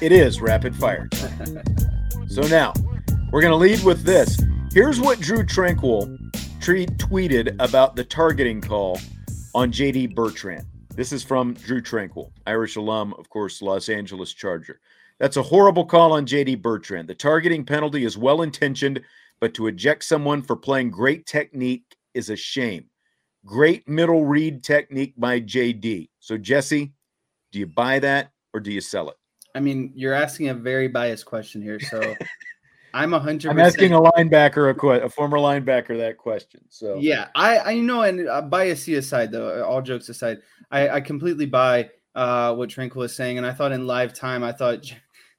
It is rapid fire so now we're going to lead with this. Here's what Drue Tranquill tre- tweeted about the targeting call on JD Bertrand. This is from Drue Tranquill, Irish alum, of course, Los Angeles Charger. That's a horrible call on JD Bertrand. The targeting penalty is well intentioned, but to eject someone for playing great technique is a shame. Great middle read technique by JD. So, Jesse, do you buy that or do you sell it? I mean, you're asking a very biased question here, so I'm a hundred. I'm asking a linebacker a, que- a former linebacker that question. So yeah, I I know, and uh, bias aside, though, all jokes aside, I, I completely buy uh, what Tranquill is saying, and I thought in live time, I thought J-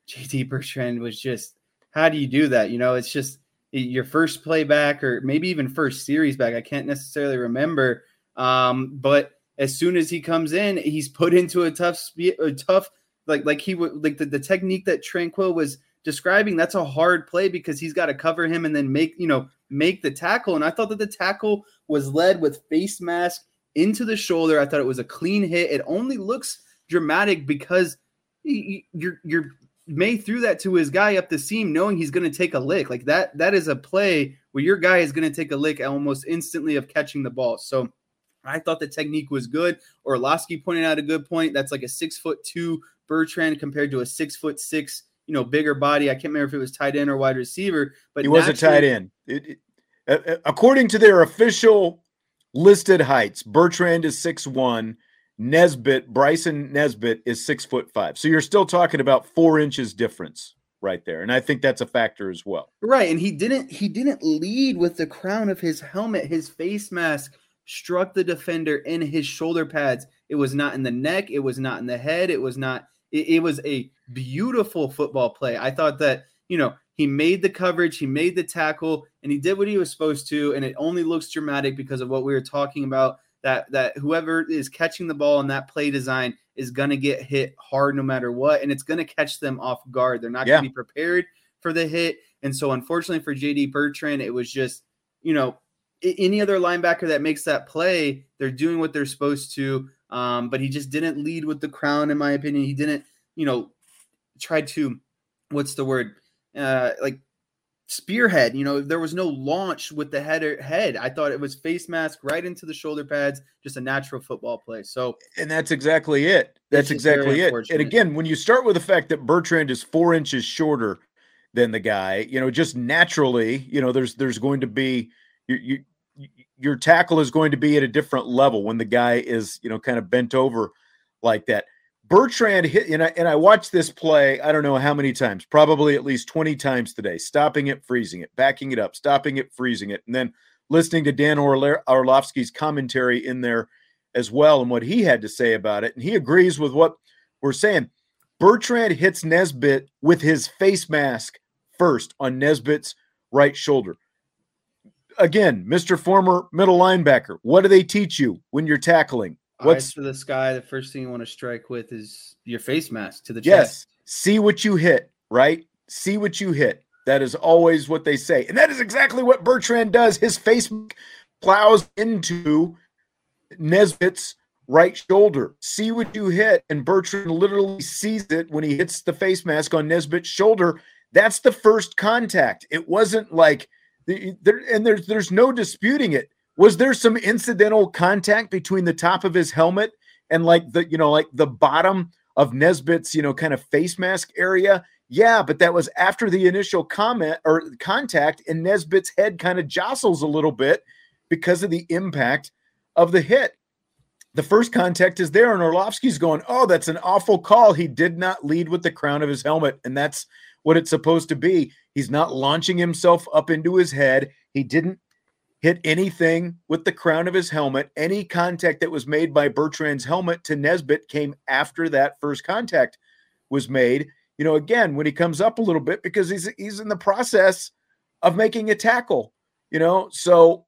JD Bertrand was just how do you do that? You know, it's just your first playback or maybe even first series back. I can't necessarily remember, um, but as soon as he comes in, he's put into a tough, spe- a tough like like he would like the, the technique that Tranquill was describing. That's a hard play because he's got to cover him and then make you know make the tackle. And I thought that the tackle was led with face mask into the shoulder. I thought it was a clean hit. It only looks dramatic because you're you're Maye threw that to his guy up the seam, knowing he's going to take a lick. Like that, that is a play where your guy is going to take a lick almost instantly of catching the ball. So I thought the technique was good. Orlovsky pointed out a good point. That's like a six foot two Bertrand compared to a six foot six, you know, bigger body. I can't remember if it was tight end or wide receiver, but he was a tight end. It, it, according to their official listed heights, Bertrand is six one. Nesbit, Bryson Nesbit is six foot five. So you're still talking about four inches difference right there. And I think that's a factor as well. Right. And he didn't he didn't lead with the crown of his helmet. His face mask struck the defender in his shoulder pads. It was not in the neck, it was not in the head, it was not it, it was a beautiful football play. I thought that, you know, he made the coverage, he made the tackle, and he did what he was supposed to. And it only looks dramatic because of what we were talking about. That that whoever is catching the ball in that play design is gonna get hit hard no matter what, and it's gonna catch them off guard. They're not yeah. gonna be prepared for the hit. And so unfortunately for JD Bertrand, it was just, you know, any other linebacker that makes that play, they're doing what they're supposed to. Um, but he just didn't lead with the crown, in my opinion. He didn't, you know, try to, what's the word, uh, like spearhead. You know, there was no launch with the header head. I thought it was face mask right into the shoulder pads, just a natural football play. So, and that's exactly it. That's exactly it. And again, when you start with the fact that Bertrand is four inches shorter than the guy, you know, just naturally, you know, there's there's going to be you, you your tackle is going to be at a different level when the guy is, you know, kind of bent over like that. Bertrand hit, and I, and I watched this play, I don't know how many times, probably at least 20 times today, stopping it, freezing it, backing it up, stopping it, freezing it, and then listening to Dan Orle- Orlovsky's commentary in there as well and what he had to say about it. And he agrees with what we're saying. Bertrand hits Nesbit with his face mask first on Nesbit's right shoulder again, Mr. Former middle linebacker, what do they teach you when you're tackling? What's Eyes to the sky? The first thing you want to strike with is your face mask to the yes, chest. See what you hit, right? See what you hit. That is always what they say. And that is exactly what Bertrand does. His face plows into Nesbit's right shoulder. See what you hit. And Bertrand literally sees it when he hits the face mask on Nesbit's shoulder. That's the first contact. It wasn't like there, and there's there's no disputing it. Was there some incidental contact between the top of his helmet and like the you know like the bottom of Nesbit's you know kind of face mask area? Yeah, but that was after the initial comment or contact, and Nesbit's head kind of jostles a little bit because of the impact of the hit. The first contact is there, and Orlovsky's going, Oh, that's an awful call. He did not lead with the crown of his helmet. And that's what it's supposed to be. He's not launching himself up into his head. He didn't hit anything with the crown of his helmet. Any contact that was made by Bertrand's helmet to Nesbit came after that first contact was made. You know, again, when he comes up a little bit because he's he's in the process of making a tackle, you know. So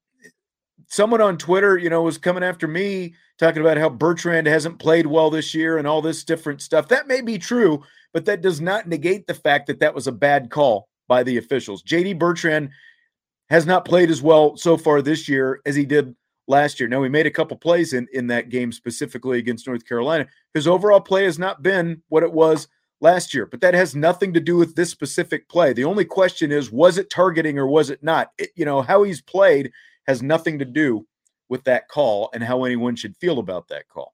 someone on Twitter, you know, was coming after me talking about how Bertrand hasn't played well this year and all this different stuff. That may be true, but that does not negate the fact that that was a bad call by the officials. JD Bertrand has not played as well so far this year as he did last year. Now, he made a couple plays in, in that game specifically against North Carolina. His overall play has not been what it was last year, but that has nothing to do with this specific play. The only question is, was it targeting or was it not? It, you know, how he's played has nothing to do with that call and how anyone should feel about that call.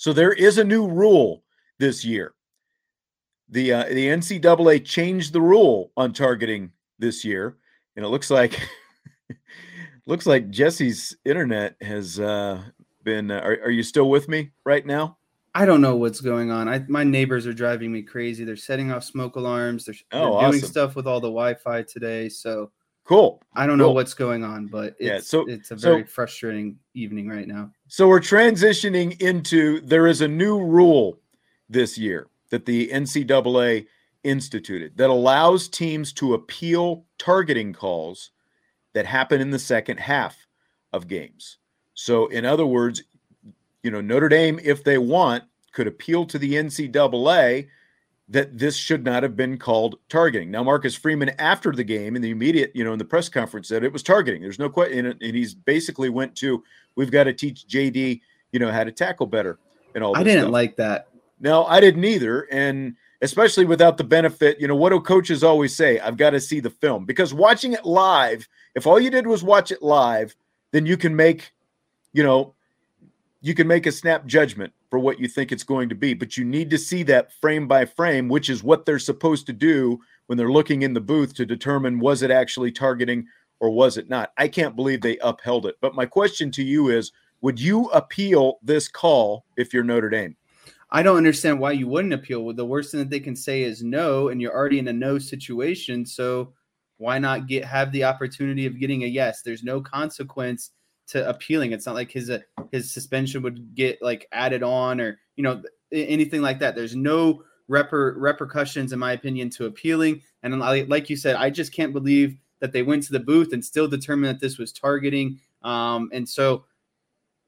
So there is a new rule this year. The uh, the NCAA changed the rule on targeting this year, and it looks like looks like Jesse's internet has uh, been. Uh, are, are you still with me right now? I don't know what's going on. I, my neighbors are driving me crazy. They're setting off smoke alarms. They're, oh, they're awesome. doing stuff with all the Wi-Fi today. So Cool. I don't cool. know what's going on, but it's, yeah, so, it's a very so, frustrating evening right now. So we're transitioning into there is a new rule this year that the NCAA instituted that allows teams to appeal targeting calls that happen in the second half of games. So, in other words, you know, Notre Dame, if they want, could appeal to the NCAA that this should not have been called targeting. Now, Marcus Freeman, after the game, in the immediate, you know, in the press conference, said it was targeting. There's no question, and he's basically went to, we've got to teach JD, you know, how to tackle better and all. I didn't stuff. like that. No, I didn't either, and especially without the benefit, you know, what do coaches always say? I've got to see the film because watching it live, if all you did was watch it live, then you can make, you know, you can make a snap judgment for what you think it's going to be, but you need to see that frame by frame, which is what they're supposed to do when they're looking in the booth to determine was it actually targeting or was it not. I can't believe they upheld it. But my question to you is would you appeal this call if you're Notre Dame? I don't understand why you wouldn't appeal. The worst thing that they can say is no, and you're already in a no situation. So why not get have the opportunity of getting a yes? There's no consequence to appealing. It's not like his uh, his suspension would get like added on or you know anything like that. There's no reper- repercussions, in my opinion, to appealing. And like you said, I just can't believe that they went to the booth and still determined that this was targeting. Um, and so,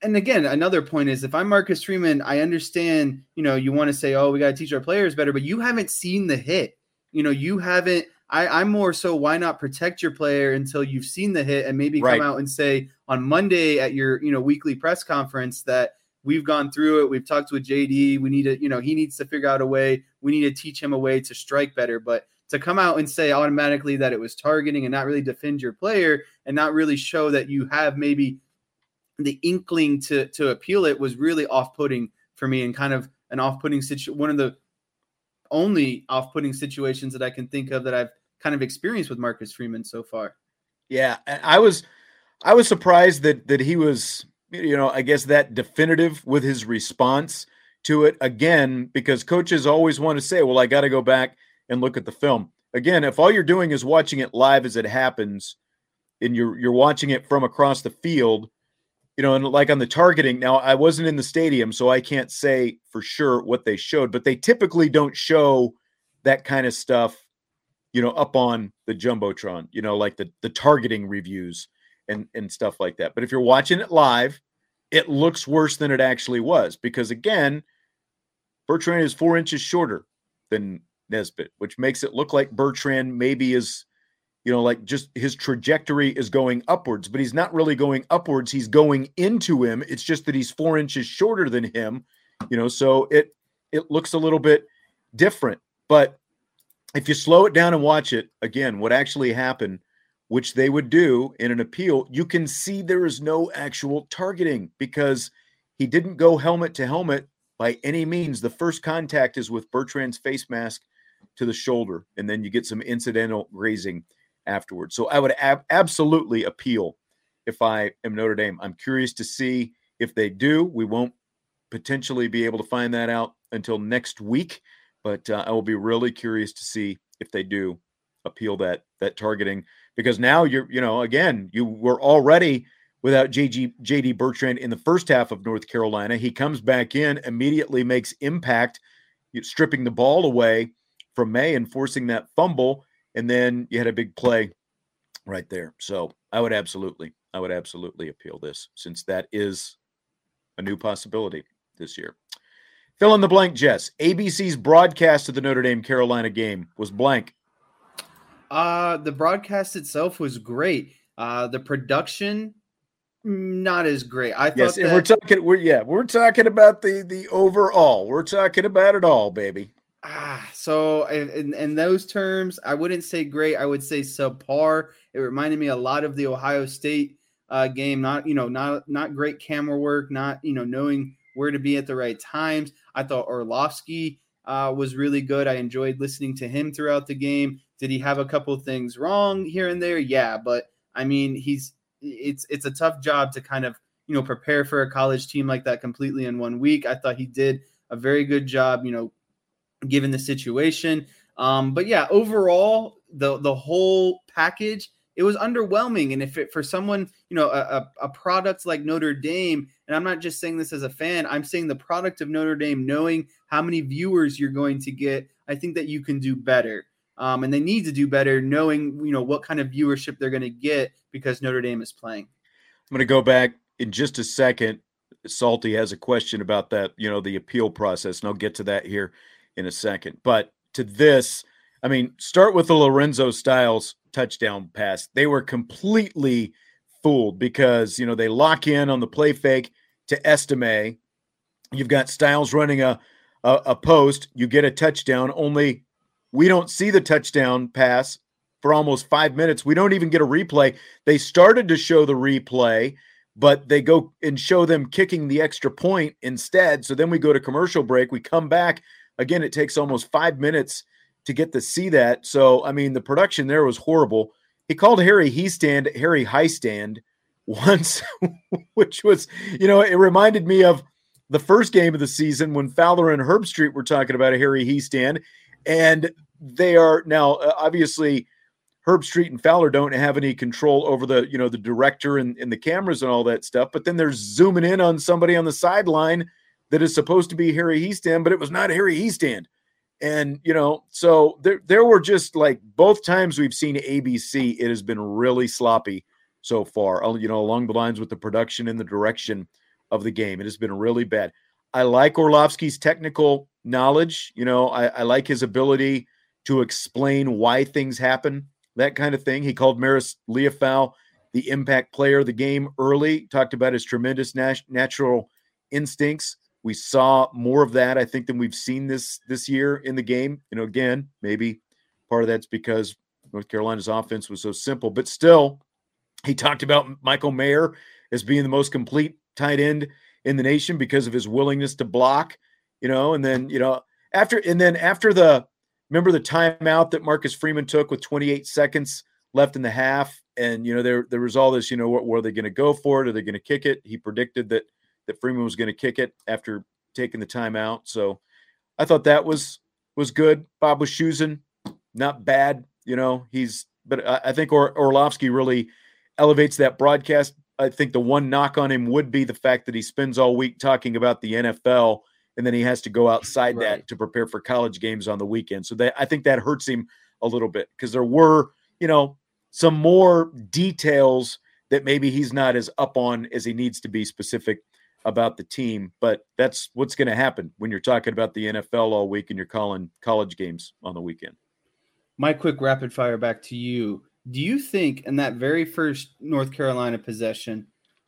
and again, another point is if I'm Marcus Freeman, I understand, you know, you want to say, oh, we got to teach our players better, but you haven't seen the hit. You know, you haven't I, I'm more so why not protect your player until you've seen the hit and maybe right. come out and say on Monday at your you know weekly press conference that we've gone through it, we've talked with JD, we need to you know he needs to figure out a way, we need to teach him a way to strike better. But to come out and say automatically that it was targeting and not really defend your player and not really show that you have maybe the inkling to to appeal it was really off putting for me and kind of an off putting situation. One of the only off putting situations that I can think of that I've kind of experienced with Marcus Freeman so far. Yeah, I was I was surprised that that he was you know I guess that definitive with his response to it again because coaches always want to say, well, I got to go back and look at the film again. If all you're doing is watching it live as it happens, and you're you're watching it from across the field, you know, and like on the targeting. Now, I wasn't in the stadium, so I can't say for sure what they showed, but they typically don't show that kind of stuff you know, up on the jumbotron, you know, like the the targeting reviews and and stuff like that. But if you're watching it live, it looks worse than it actually was because again, Bertrand is four inches shorter than Nesbit, which makes it look like Bertrand maybe is, you know, like just his trajectory is going upwards, but he's not really going upwards. He's going into him. It's just that he's four inches shorter than him, you know, so it it looks a little bit different. But if you slow it down and watch it again, what actually happened, which they would do in an appeal, you can see there is no actual targeting because he didn't go helmet to helmet by any means. The first contact is with Bertrand's face mask to the shoulder, and then you get some incidental grazing afterwards. So I would ab- absolutely appeal if I am Notre Dame. I'm curious to see if they do. We won't potentially be able to find that out until next week. But uh, I will be really curious to see if they do appeal that that targeting because now you're you know again you were already without JG JD Bertrand in the first half of North Carolina. He comes back in, immediately makes impact, stripping the ball away from Maye and forcing that fumble, and then you had a big play right there. So I would absolutely, I would absolutely appeal this since that is a new possibility this year. Fill in the blank, Jess. ABC's broadcast of the Notre Dame Carolina game was blank. Uh, the broadcast itself was great. Uh, the production not as great. I thought yes, and that... we're talking. We're yeah, we're talking about the the overall. We're talking about it all, baby. Ah, so in, in those terms, I wouldn't say great. I would say subpar. It reminded me a lot of the Ohio State uh, game. Not you know not not great camera work. Not you know knowing where to be at the right times. I thought Orlovsky uh, was really good. I enjoyed listening to him throughout the game. Did he have a couple things wrong here and there? Yeah, but I mean, he's it's it's a tough job to kind of you know prepare for a college team like that completely in one week. I thought he did a very good job, you know, given the situation. Um, but yeah, overall, the the whole package it was underwhelming. And if it for someone, you know, a, a, product like Notre Dame, and I'm not just saying this as a fan, I'm saying the product of Notre Dame, knowing how many viewers you're going to get, I think that you can do better. Um, and they need to do better, knowing you know what kind of viewership they're going to get because Notre Dame is playing. I'm going to go back in just a second. Salty has a question about that, you know, the appeal process, and I'll get to that here in a second. But to this, I mean, start with the Lorenzo Styles touchdown pass. They were completely fooled because, you know, they lock in on the play fake to Estime. You've got Styles running a, a, a post. You get a touchdown. Only we don't see the touchdown pass for almost five minutes. We don't even get a replay. They started to show the replay, but they go and show them kicking the extra point instead. So then we go to commercial break. We come back. Again, it takes almost five minutes to get to see that. So, I mean, the production there was horrible. He called Harry Hiestand Harry Hiestand once, which was, you know, it reminded me of the first game of the season when Fowler and Herbstreit were talking about a Harry Hiestand. And they are now uh, obviously Herbstreit and Fowler don't have any control over the, you know, the director and, and the cameras and all that stuff. But then they're zooming in on somebody on the sideline that is supposed to be Harry Hiestand, but it was not Harry Hiestand. And you know, so there there were just like both times we've seen ABC, it has been really sloppy so far. You know, along the lines with the production and the direction of the game, it has been really bad. I like Orlovsky's technical knowledge. You know, I, I like his ability to explain why things happen, that kind of thing. He called Marist Liufau the impact player of the game early. Talked about his tremendous nat- natural instincts. We saw more of that, I think, than we've seen this this year in the game. You know, again, maybe part of that's because North Carolina's offense was so simple, but still, he talked about Michael Mayer as being the most complete tight end in the nation because of his willingness to block. You know, and then you know after and then after the remember the timeout that Marcus Freeman took with 28 seconds left in the half, and you know there there was all this. You know, what were they going to go for it? Are they going to kick it? He predicted that that Freeman was going to kick it after taking the timeout. So I thought that was was good. Bob Wischusen, not bad. You know, he's but I, I think or, Orlovsky really elevates that broadcast. I think the one knock on him would be the fact that he spends all week talking about the NFL and then he has to go outside right. that to prepare for college games on the weekend. So that I think that hurts him a little bit because there were, you know, some more details that maybe he's not as up on as he needs to be specific about the team, but that's what's going to happen when you're talking about the NFL all week and you're calling college games on the weekend. My quick rapid fire back to you. Do you think in that very first North Carolina possession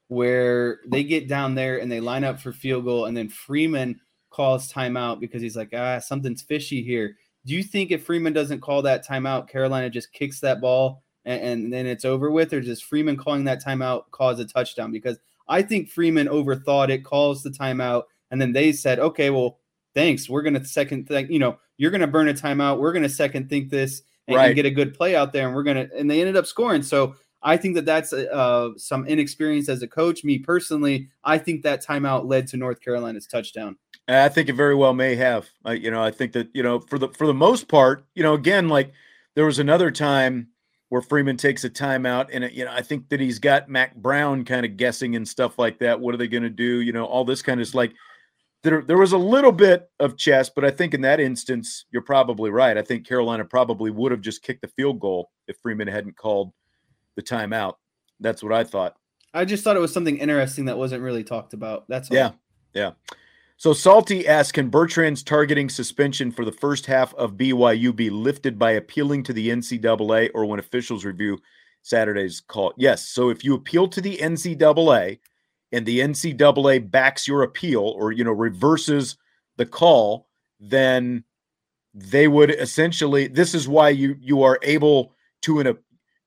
where they get down there and they line up for field goal and then Freeman calls timeout because he's like, ah, something's fishy here. Do you think if Freeman doesn't call that timeout, Carolina just kicks that ball and, and then it's over with, or does Freeman calling that timeout cause a touchdown? Because I think Freeman overthought it, calls the timeout, and then they said, okay, well, thanks. We're going to second think, you know, you're going to burn a timeout. We're going to second think this and, right. get a good play out there. And we're going to, and they ended up scoring. So I think that that's uh, some inexperience as a coach. Me personally, I think that timeout led to North Carolina's touchdown. I think it very well may have. Uh, you know, I think that you know for the for the most part, you know, again, like there was another time where Freeman takes a timeout, and you know I think that he's got Mack Brown kind of guessing and stuff like that. What are they going to do? You know, all this kind of like there there was a little bit of chess, but I think in that instance you're probably right. I think Carolina probably would have just kicked the field goal if Freeman hadn't called the timeout. That's what I thought. I just thought it was something interesting that wasn't really talked about. That's all. yeah, yeah. So Salty asks, can Bertrand's targeting suspension for the first half of BYU be lifted by appealing to the NCAA or when officials review Saturday's call? Yes. So if you appeal to the NCAA and the NCAA backs your appeal or you know reverses the call, then they would essentially. This is why you you are able to an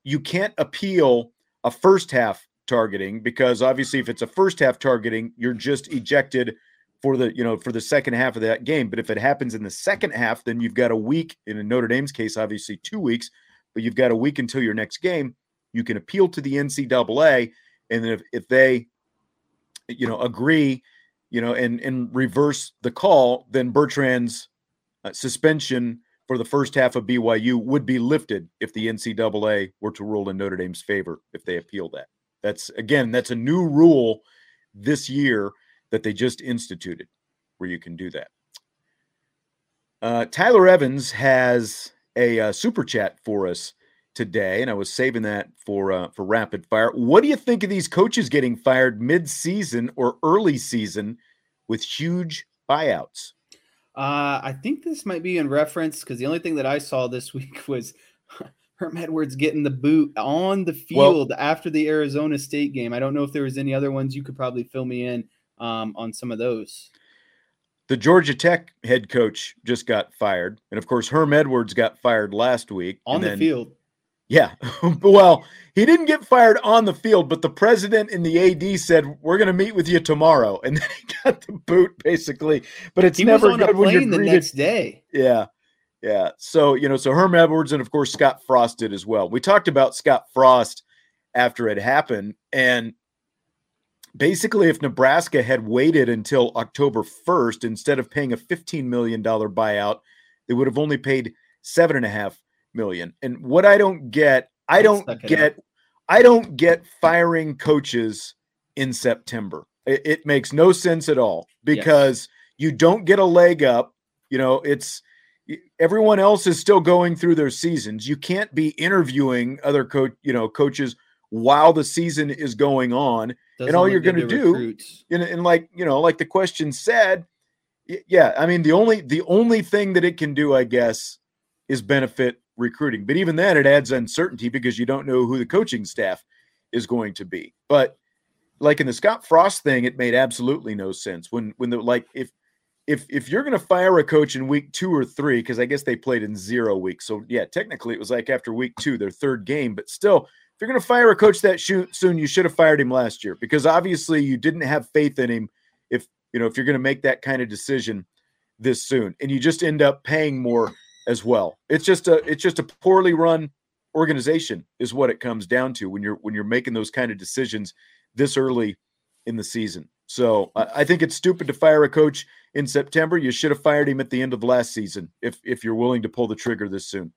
you can't appeal a first half targeting because obviously if it's a first half targeting, you're just ejected for the you know for the second half of that game. But if it happens in the second half, then you've got a week. In Notre Dame's case, obviously two weeks, but you've got a week until your next game. You can appeal to the NCAA, and if, if they, you know, agree, you know, and and reverse the call, then Bertrand's uh, suspension for the first half of BYU would be lifted if the NCAA were to rule in Notre Dame's favor if they appeal that. That's again, that's a new rule this year that they just instituted where you can do that. Uh, Tyler Evans has a uh, super chat for us today, and I was saving that for uh, for rapid fire. What do you think of these coaches getting fired mid season or early season with huge buyouts? Uh, I think this might be in reference because the only thing that I saw this week was Herm Edwards getting the boot on the field well, after the Arizona State game. I don't know if there was any other ones you could probably fill me in um, on some of those. The Georgia Tech head coach just got fired, and of course Herm Edwards got fired last week on the then, field. Yeah, well, he didn't get fired on the field, but the president and the AD said we're going to meet with you tomorrow, and then he got the boot basically. But it's he never good when you're the next day. Yeah, yeah. So you know, so Herm Edwards and of course Scott Frost did as well. We talked about Scott Frost after it happened, and basically, if Nebraska had waited until October 1st, instead of paying a $15 million buyout, they would have only paid 7.5 million. And what I don't get, I don't get, I don't get firing coaches in September. It, it makes no sense at all because yes. you don't get a leg up. You know, it's everyone else is still going through their seasons. You can't be interviewing other coach, you know, coaches while the season is going on. Doesn't and all you're going to do, and, and like you know, like the question said, yeah, I mean the only the only thing that it can do, I guess, is benefit recruiting. But even then, it adds uncertainty because you don't know who the coaching staff is going to be. But like in the Scott Frost thing, it made absolutely no sense when when the like if if if you're going to fire a coach in week two or three, because I guess they played in zero weeks, so yeah, technically it was like after week two, their third game, but still. If you're going to fire a coach that shoot soon, you should have fired him last year because obviously you didn't have faith in him. If you know if you're going to make that kind of decision this soon, and you just end up paying more as well. It's just a it's just a poorly run organization is what it comes down to when you're when you're making those kind of decisions this early in the season. So I think it's stupid to fire a coach in September. You should have fired him at the end of last season if if you're willing to pull the trigger this soon.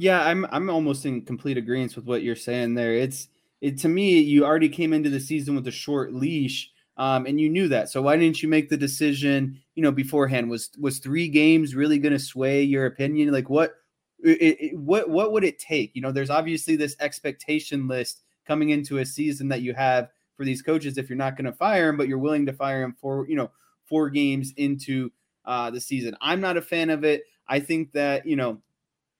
Yeah, I'm I'm almost in complete agreement with what you're saying there. It's it to me, you already came into the season with a short leash um, and you knew that. So why didn't you make the decision, you know, beforehand? Was was three games really going to sway your opinion? Like what, it, it, what what would it take? You know, there's obviously this expectation list coming into a season that you have for these coaches if you're not going to fire them, but you're willing to fire them for you know four games into uh, the season. I'm not a fan of it. I think that you know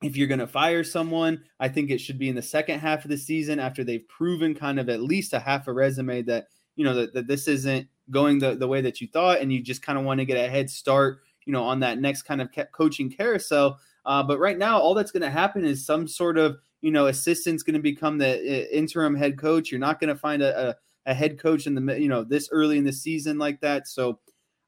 if you're going to fire someone, I think it should be in the second half of the season after they've proven kind of at least a half a resume that you know that, that this isn't going the, the way that you thought and you just kind of want to get a head start you know on that next kind of coaching carousel. Uh, but right now all that's going to happen is some sort of you know assistant's going to become the interim head coach. You're not going to find a, a, a head coach in the you know this early in the season like that. So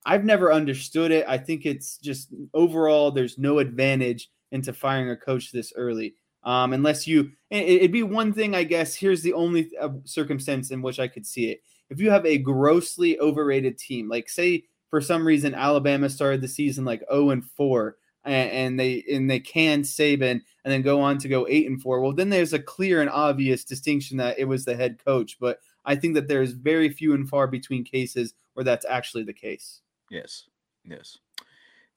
i've never understood it. I think it's just overall there's no advantage into firing a coach this early um, unless you it, would be one thing i guess here's the only uh, circumstance in which i could see it if you have a grossly overrated team, like say for some reason Alabama started the season like 0 and 4 and, they and they can Saban and then go on to go 8 and 4, well then there's a clear and obvious distinction that it was the head coach, but I think that there's very few and far between cases where that's actually the case. Yes. Yes.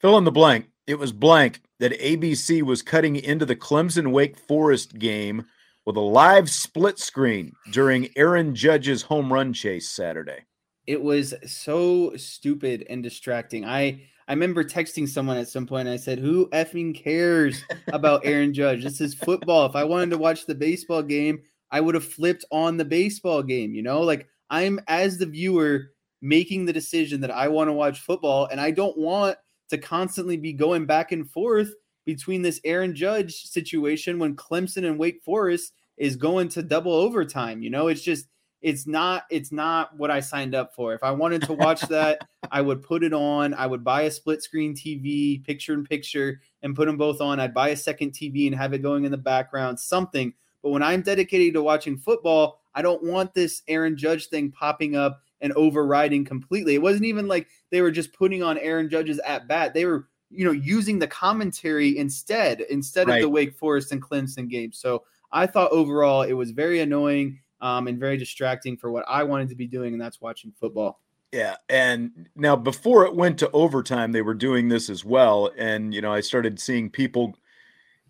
Fill in the blank. It was blank that ABC was cutting into the Clemson Wake Forest game with a live split screen during Aaron Judge's home run chase Saturday. It was so stupid and distracting. I I remember texting someone at some point. I said, "Who effing cares about Aaron Judge? This is football. If I wanted to watch the baseball game, I would have flipped on the baseball game. You know, like I'm as the viewer making the decision that I want to watch football, and I don't want to constantly be going back and forth between this Aaron Judge situation when Clemson and Wake Forest is going to double overtime. You know, it's just it's not it's not what I signed up for. If I wanted to watch that, I would put it on. I would buy a split screen TV, picture in picture, and put them both on. I'd buy a second TV and have it going in the background, something. But when I'm dedicated to watching football, I don't want this Aaron Judge thing popping up and overriding completely. It wasn't even like they were just putting on Aaron Judge's at bat. They were you know, using the commentary instead, instead right. of the Wake Forest and Clemson game. So I thought overall it was very annoying um, and very distracting for what I wanted to be doing, and that's watching football. Yeah, and now before it went to overtime, they were doing this as well, and you know, I started seeing people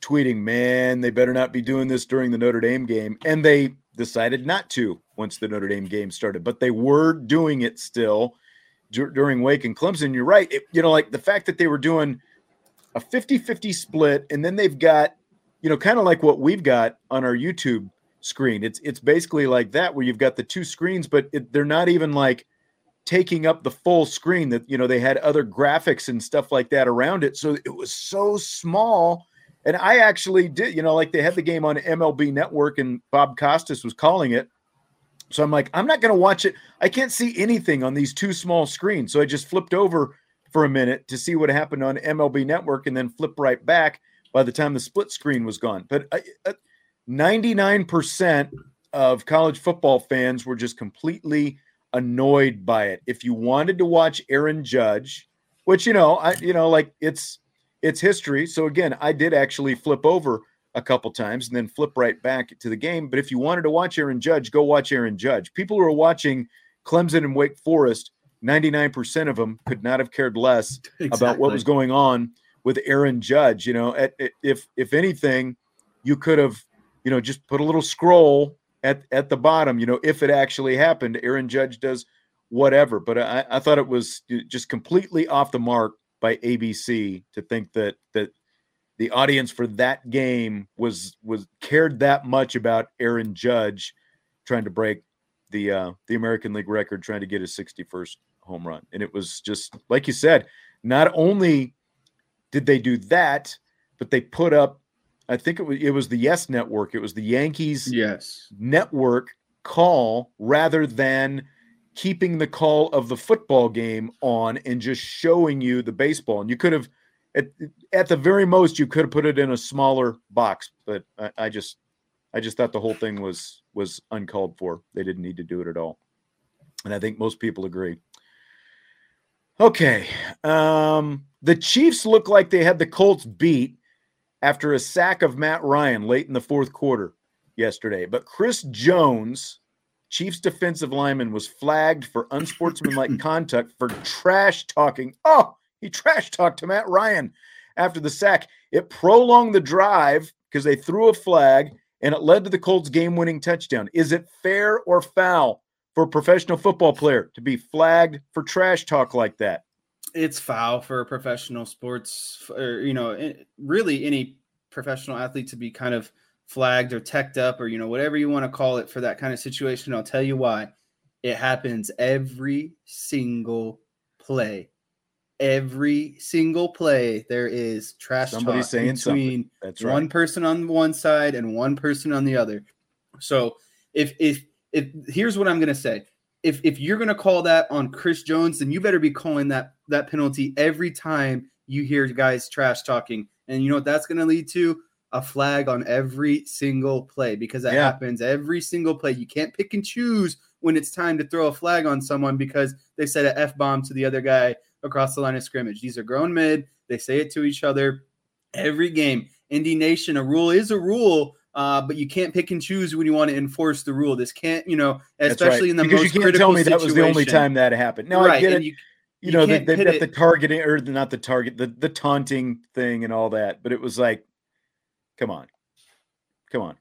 tweeting, "Man, they better not be doing this during the Notre Dame game," and they decided not to once the Notre Dame game started, but they were doing it still during Wake and Clemson. You're right. It, you know, like the fact that they were doing a 50 50 split, and then they've got, you know, kind of like what we've got on our YouTube screen. It's it's basically like that where you've got the two screens, but it, they're not even like taking up the full screen. That you know they had other graphics and stuff like that around it, so it was so small. And I actually did, you know, like they had the game on MLB Network, and Bob Costas was calling it. So I'm like, I'm not going to watch it. I can't see anything on these two small screens. So I just flipped over for a minute to see what happened on MLB Network and then flip right back by the time the split screen was gone. But uh, uh, 99% of college football fans were just completely annoyed by it. If you wanted to watch Aaron Judge, which you know, I you know, like it's it's history. So again, I did actually flip over a couple times and then flip right back to the game. But if you wanted to watch Aaron Judge, go watch Aaron Judge. People who are watching Clemson and Wake Forest, 99% of them could not have cared less exactly. about what was going on with Aaron Judge. You know, at, if if anything, you could have, you know, just put a little scroll at at the bottom. You know, if it actually happened, Aaron Judge does whatever. But I, I thought it was just completely off the mark by ABC to think that that the audience for that game was was cared that much about Aaron Judge trying to break the uh, the American League record, trying to get his 61st home run. And it was just like you said, not only did they do that, but they put up I think it was it was the Yes Network. It was the Yankees Yes Network call rather than keeping the call of the football game on and just showing you the baseball. And you could have at, at the very most you could have put it in a smaller box, but I, I just I just thought the whole thing was was uncalled for. They didn't need to do it at all. And I think most people agree. Okay. Um, the Chiefs look like they had the Colts beat after a sack of Matt Ryan late in the fourth quarter yesterday. But Chris Jones, Chiefs defensive lineman, was flagged for unsportsmanlike conduct for trash talking. Oh, he trash talked to Matt Ryan after the sack. It prolonged the drive because they threw a flag and it led to the Colts game winning touchdown. Is it fair or foul for a professional football player to be flagged for trash talk like that? it's foul for a professional sports or you know eh, really any professional athlete to be kind of flagged or teched up or you know whatever you want to call it for that kind of situation i'll tell you why it happens every single play every single play there is trash Somebody talk saying between That's right. one person on one side and one person on the other so if if if here's what i'm going to say if if you're going to call that on Chris Jones, then you better be calling that that penalty every time you hear guys trash talking. And you know what that's going to lead to? A flag on every single play because that yeah. happens every single play. You can't pick and choose when it's time to throw a flag on someone because they said an F bomb to the other guy across the line of scrimmage. These are grown men. They say it to each other every game. Indy Nation, a rule is a rule, uh, but you can't pick and choose when you want to enforce the rule. This can't, you know, especially right. in the because most you can't tell me situation. that was the only time that happened. No, right. I get it. You, you, you know, they, have got the targeting or not the target, the, the taunting thing and all that. But it was like, come on, come on.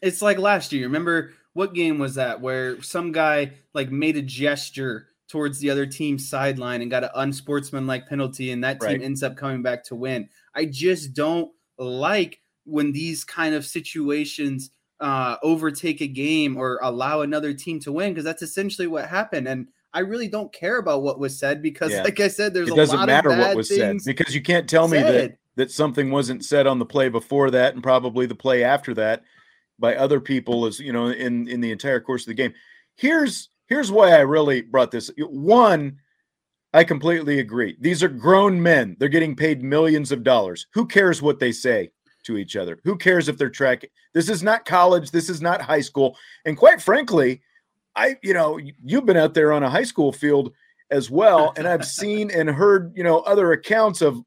It's like last year. Remember what game was that where some guy like made a gesture towards the other team's sideline and got an unsportsmanlike penalty, and that team right. ends up coming back to win. I just don't like when these kind of situations uh, overtake a game or allow another team to win because that's essentially what happened. And I really don't care about what was said because, yeah. like I said, there's it doesn't matter what was said because you can't tell me that that something wasn't said on the play before that and probably the play after that by other people as you know in in the entire course of the game. Here's here's why I really brought this. One, I completely agree. These are grown men. They're getting paid millions of dollars. Who cares what they say? to each other. Who cares if they're tracking? This is not college. This is not high school. And quite frankly, I, you know, you've been out there on a high school field as well. And I've seen and heard, you know, other accounts of,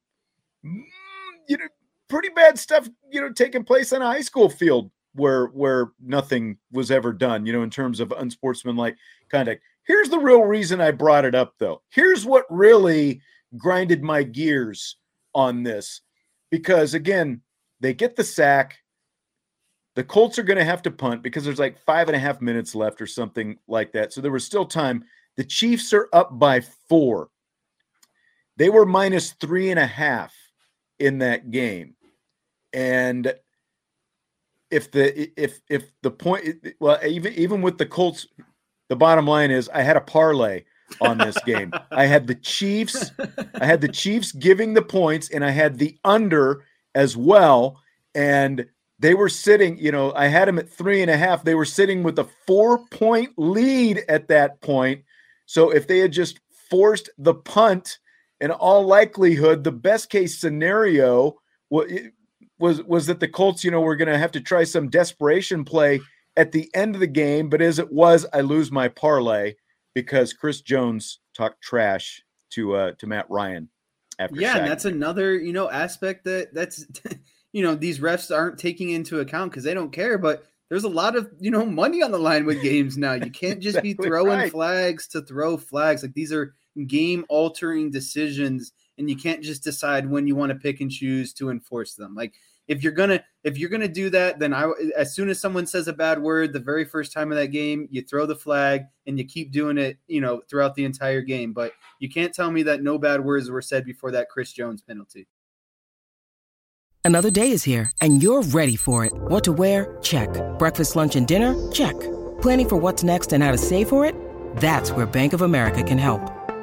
you know, pretty bad stuff, you know, taking place on a high school field where where nothing was ever done, you know, in terms of unsportsmanlike conduct. Here's the real reason I brought it up, though. Here's what really grinded my gears on this, because again, they get the sack. The Colts are going to have to punt because there's like five and a half minutes left or something like that. So there was still time. The Chiefs are up by four. They were minus three and a half in that game. And if the if if the point well even even with the Colts, the bottom line is I had a parlay on this game. I had the Chiefs, I had the Chiefs giving the points, and I had the under as well. And they were sitting, you know, I had them at three and a half. They were sitting with a four point lead at that point. So if they had just forced the punt, in all likelihood, the best case scenario was was that the Colts, you know, were going to have to try some desperation play at the end of the game. But as it was, I lose my parlay because Chris Jones talked trash to uh, to Matt Ryan after yeah, and that's another you know aspect that that's you know these refs aren't taking into account because they don't care. But there's a lot of you know money on the line with games now. You can't just exactly be throwing right. flags to throw flags. Like these are game altering decisions, and you can't just decide when you want to pick and choose to enforce them. Like if you're gonna if you're gonna do that, then I as soon as someone says a bad word the very first time of that game, you throw the flag and you keep doing it, you know, throughout the entire game. But you can't tell me that no bad words were said before that Chris Jones penalty. Another day is here and you're ready for it. What to wear? Check. Breakfast, lunch, and dinner? Check. Planning for what's next and how to save for it? That's where Bank of America can help.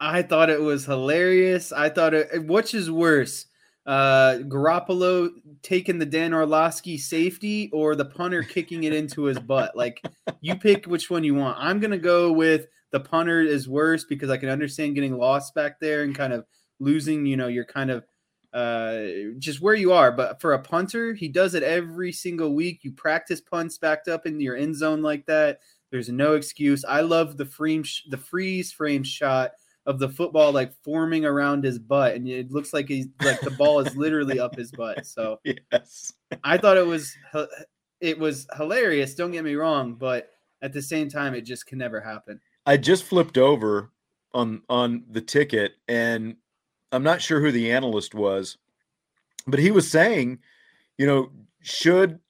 I thought it was hilarious. I thought it, which is worse? uh, Garoppolo taking the Dan Orlovsky safety or the punter kicking it into his butt. Like you pick which one you want. I'm gonna go with the punter is worse because I can understand getting lost back there and kind of losing. You know, you're kind of uh, just where you are. But for a punter, he does it every single week. You practice punts backed up in your end zone like that. There's no excuse. I love the frame, the freeze frame shot of the football like forming around his butt, and it looks like he's like the ball is literally up his butt. So yes, I thought it was it was hilarious. Don't get me wrong, but at the same time, it just can never happen. I just flipped over on on the ticket, and I'm not sure who the analyst was, but he was saying, you know, should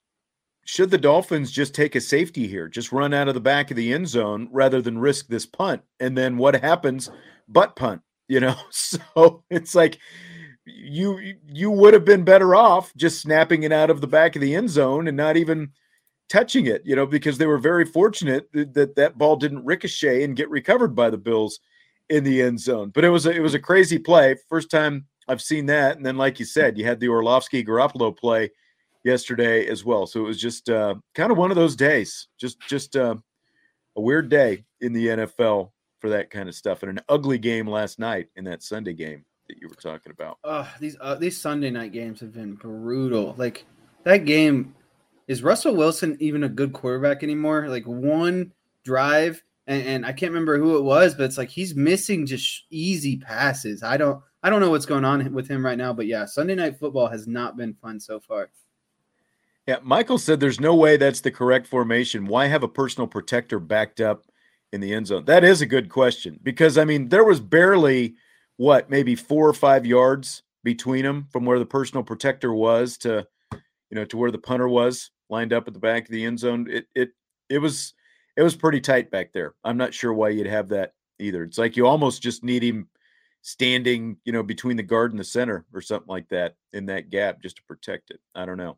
should the Dolphins just take a safety here, just run out of the back of the end zone rather than risk this punt? And then what happens butt punt, you know? So it's like you you would have been better off just snapping it out of the back of the end zone and not even touching it, you know, because they were very fortunate that that, that ball didn't ricochet and get recovered by the Bills in the end zone. But it was a, it was a crazy play. First time I've seen that. And then, like you said, you had the Orlovsky Garoppolo play yesterday as well. So it was just uh, kind of one of those days, just just uh, a weird day in the NFL for that kind of stuff. And an ugly game last night in that Sunday game that you were talking about. Uh, these uh, these Sunday night games have been brutal. Like that game, is Russell Wilson even a good quarterback anymore? Like one drive, and, and I can't remember who it was, but it's like he's missing just easy passes. I don't I don't know what's going on with him right now, but yeah, Sunday night football has not been fun so far. Yeah, Michael said there's no way that's the correct formation. Why have a personal protector backed up in the end zone? That is a good question because I mean there was barely what maybe four or five yards between them from where the personal protector was to you know to where the punter was lined up at the back of the end zone. It it it was it was pretty tight back there. I'm not sure why you'd have that either. It's like you almost just need him standing, you know, between the guard and the center or something like that in that gap just to protect it. I don't know.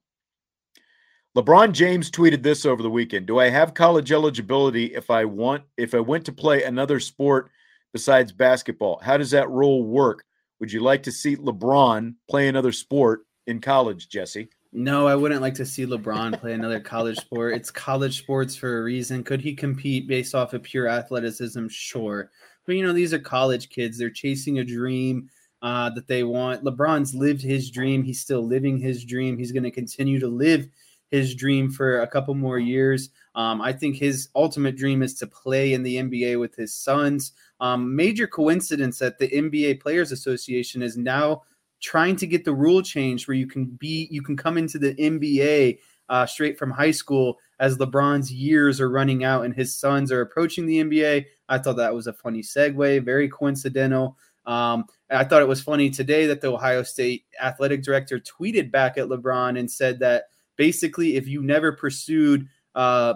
LeBron James tweeted this over the weekend. Do I have college eligibility if I want if I went to play another sport besides basketball? How does that rule work? Would you like to see LeBron play another sport in college, Jesse? No, I wouldn't like to see LeBron play another college sport. It's college sports for a reason. Could he compete based off of pure athleticism? Sure. But you know, these are college kids. They're chasing a dream uh, that they want. LeBron's lived his dream. He's still living his dream. He's going to continue to live his dream for a couple more years. Um, I think his ultimate dream is to play in the NBA with his sons. Um, major coincidence that the NBA Players Association is now trying to get the rule changed where you can be you can come into the NBA uh, straight from high school as LeBron's years are running out and his sons are approaching the NBA. I thought that was a funny segue, very coincidental. Um, I thought it was funny today that the Ohio State athletic director tweeted back at LeBron and said that basically if you never pursued uh,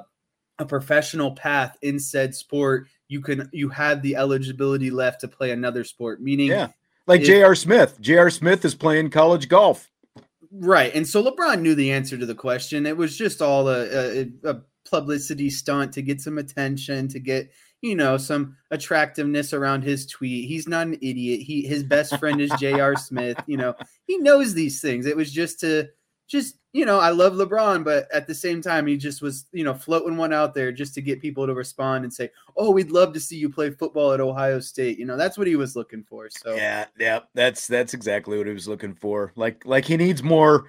a professional path in said sport you can you have the eligibility left to play another sport meaning yeah like J.R. Smith. J.R. Smith is playing college golf. Right. And so LeBron knew the answer to the question. It was just all a, a, a, publicity stunt to get some attention, to get, you know, some attractiveness around his tweet. He's not an idiot. He his best friend is J.R. Smith. You know, he knows these things. It was just to just you know, I love LeBron, but at the same time, he just was, you know, floating one out there just to get people to respond and say, "Oh, we'd love to see you play football at Ohio State." You know, that's what he was looking for. So yeah, yeah, that's that's exactly what he was looking for. Like like he needs more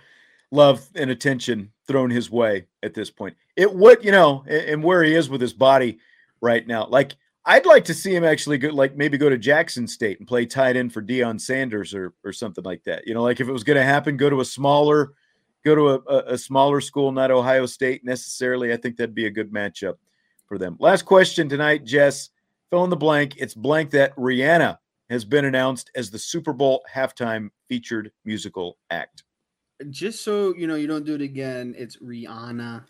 love and attention thrown his way at this point. It would, you know, and where he is with his body right now, like. I'd like to see him actually go, like maybe go to Jackson State and play tight end for Deion Sanders or or something like that. You know, like if it was going to happen, go to a smaller go to a, a, smaller school, not Ohio State necessarily. I think that'd be a good matchup for them. Last question tonight, Jess. Fill in the blank. It's blank that Rihanna has been announced as the Super Bowl halftime featured musical act. Just so you know, you don't do it again. It's Rihanna.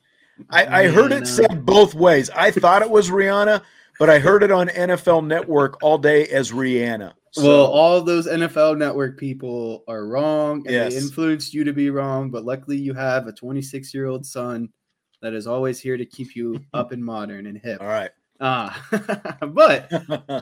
I, I heard it said both ways. I thought it was Rihanna, but I heard it on NFL Network all day as Rihanna. So, well, all those NFL network people are wrong and yes. they influenced you to be wrong, but luckily you have a 26 year old son that is always here to keep you up and modern and hip. All right. Uh, but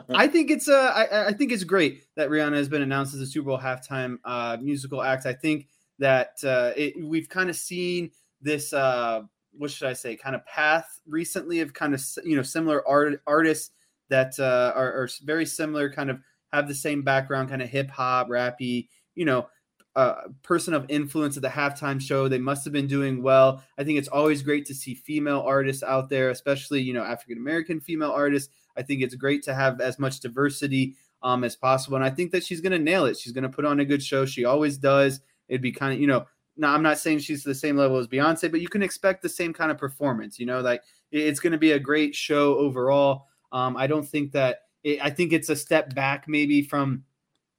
I think it's uh, I, I, think it's great that Rihanna has been announced as a Super Bowl halftime uh, musical act. I think that uh, it, we've kind of seen this uh, what should I say kind of path recently of kind of you know similar art, artists that uh, are, are very similar kind of have the same background, kind of hip hop, rappy, you know, uh, person of influence at the halftime show. They must have been doing well. I think it's always great to see female artists out there, especially you know African American female artists. I think it's great to have as much diversity um, as possible, and I think that she's going to nail it. She's going to put on a good show. She always does. It'd be kind of you know. Now I'm not saying she's the same level as Beyonce, but you can expect the same kind of performance. You know, like it's going to be a great show overall. Um, I don't think that it, I think it's a step back maybe from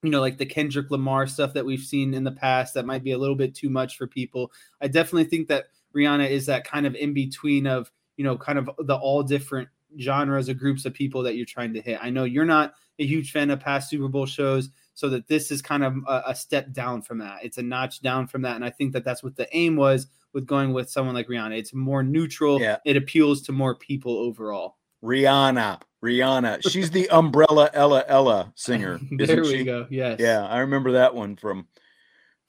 you know like the Kendrick Lamar stuff that we've seen in the past that might be a little bit too much for people. I definitely think that Rihanna is that kind of in between of you know kind of the all different genres of groups of people that you're trying to hit. I know you're not a huge fan of past Super Bowl shows, so that this is kind of a, a, step down from that. It's a notch down from that, and I think that that's what the aim was with going with someone like Rihanna. It's more neutral. Yeah. It appeals to more people overall. Rihanna. Rihanna. She's the Umbrella Ella Ella singer. there we she? go. Yes. Yeah, I remember that one from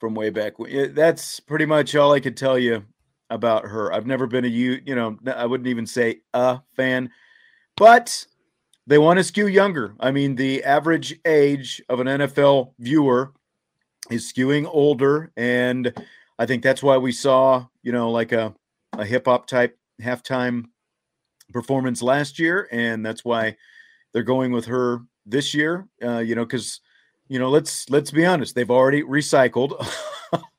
from way back. That's pretty much all I could tell you about her. I've never been a you, you know, I wouldn't even say a fan, but they want to skew younger. I mean, the average age of an NFL viewer is skewing older, and I think that's why we saw, you know, like a a hip hop type halftime performance last year, and that's why they're going with her this year. Uh, you know, because you know, let's let's be honest, they've already recycled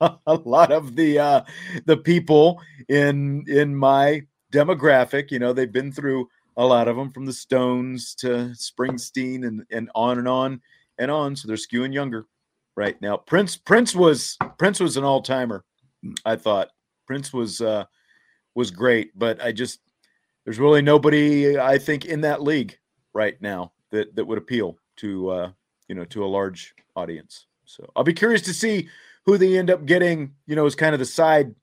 a lot of the uh, the people in in my demographic. You know, they've been through a lot of them from the Stones to Springsteen and and on and on and on. So they're skewing younger right now. Prince Prince was Prince was an all timer. I thought Prince was uh, was great, but I just there's really nobody I think in that league right now that that would appeal to uh, you know to a large audience. So I'll be curious to see who they end up getting, you know, as kind of the side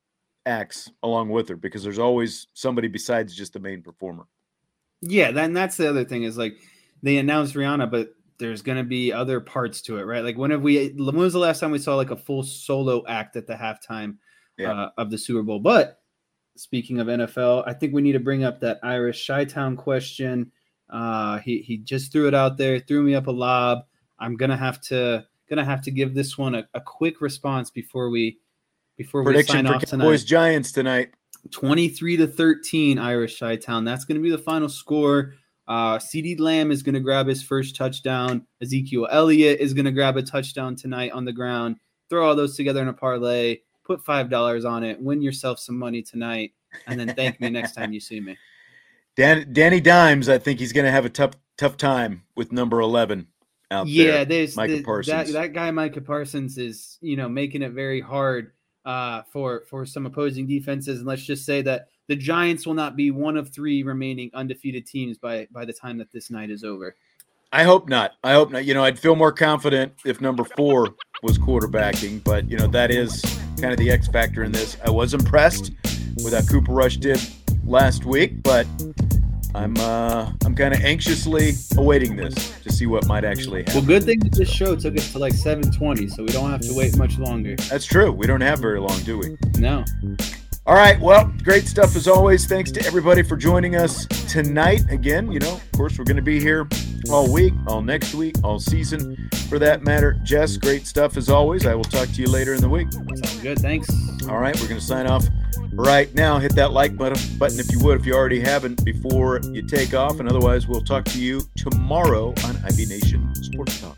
acts along with her because there's always somebody besides just the main performer. Yeah, then that's the other thing is like they announced Rihanna, but there's gonna be other parts to it, right? Like when have we when was the last time we saw like a full solo act at the halftime yeah. uh, of the Super Bowl? But speaking of NFL, I think we need to bring up that Irish Chi Town question. Uh, he he just threw it out there, threw me up a lob. I'm gonna have to gonna have to give this one a, a quick response before we before Prediction we sign off tonight. Boys Giants tonight. 23 to 13 Irish Chi Town. That's going to be the final score. Uh, CeeDee Lamb is going to grab his first touchdown. Ezekiel Elliott is going to grab a touchdown tonight on the ground. Throw all those together in a parlay put five dollars on it, win yourself some money tonight, and then thank me next time you see me. Dan, Danny Dimes, I think he's going to have a tough tough time with number eleven out yeah, there. Yeah, there's Micah the, Parsons. That, that guy Micah Parsons is you know making it very hard uh, for for some opposing defenses, and let's just say that the Giants will not be one of three remaining undefeated teams by by the time that this night is over. I hope not. I hope not. You know, I'd feel more confident if number four was quarterbacking, but you know that is kind of the X factor in this. I was impressed with how Cooper Rush did last week, but I'm uh, I'm kind of anxiously awaiting this to see what might actually happen. Well, good thing that this show took us to like 7:20, so we don't have to wait much longer. That's true. We don't have very long, do we? No. All right. Well, great stuff as always. Thanks to everybody for joining us tonight. Again, you know, of course, we're going to be here all week, all next week, all season for that matter. Jess, great stuff as always. I will talk to you later in the week. Sounds good. Thanks. All right. We're going to sign off right now. Hit that like button, if you would, if you already haven't, before you take off. And otherwise, we'll talk to you tomorrow on IB Nation Sports Talk.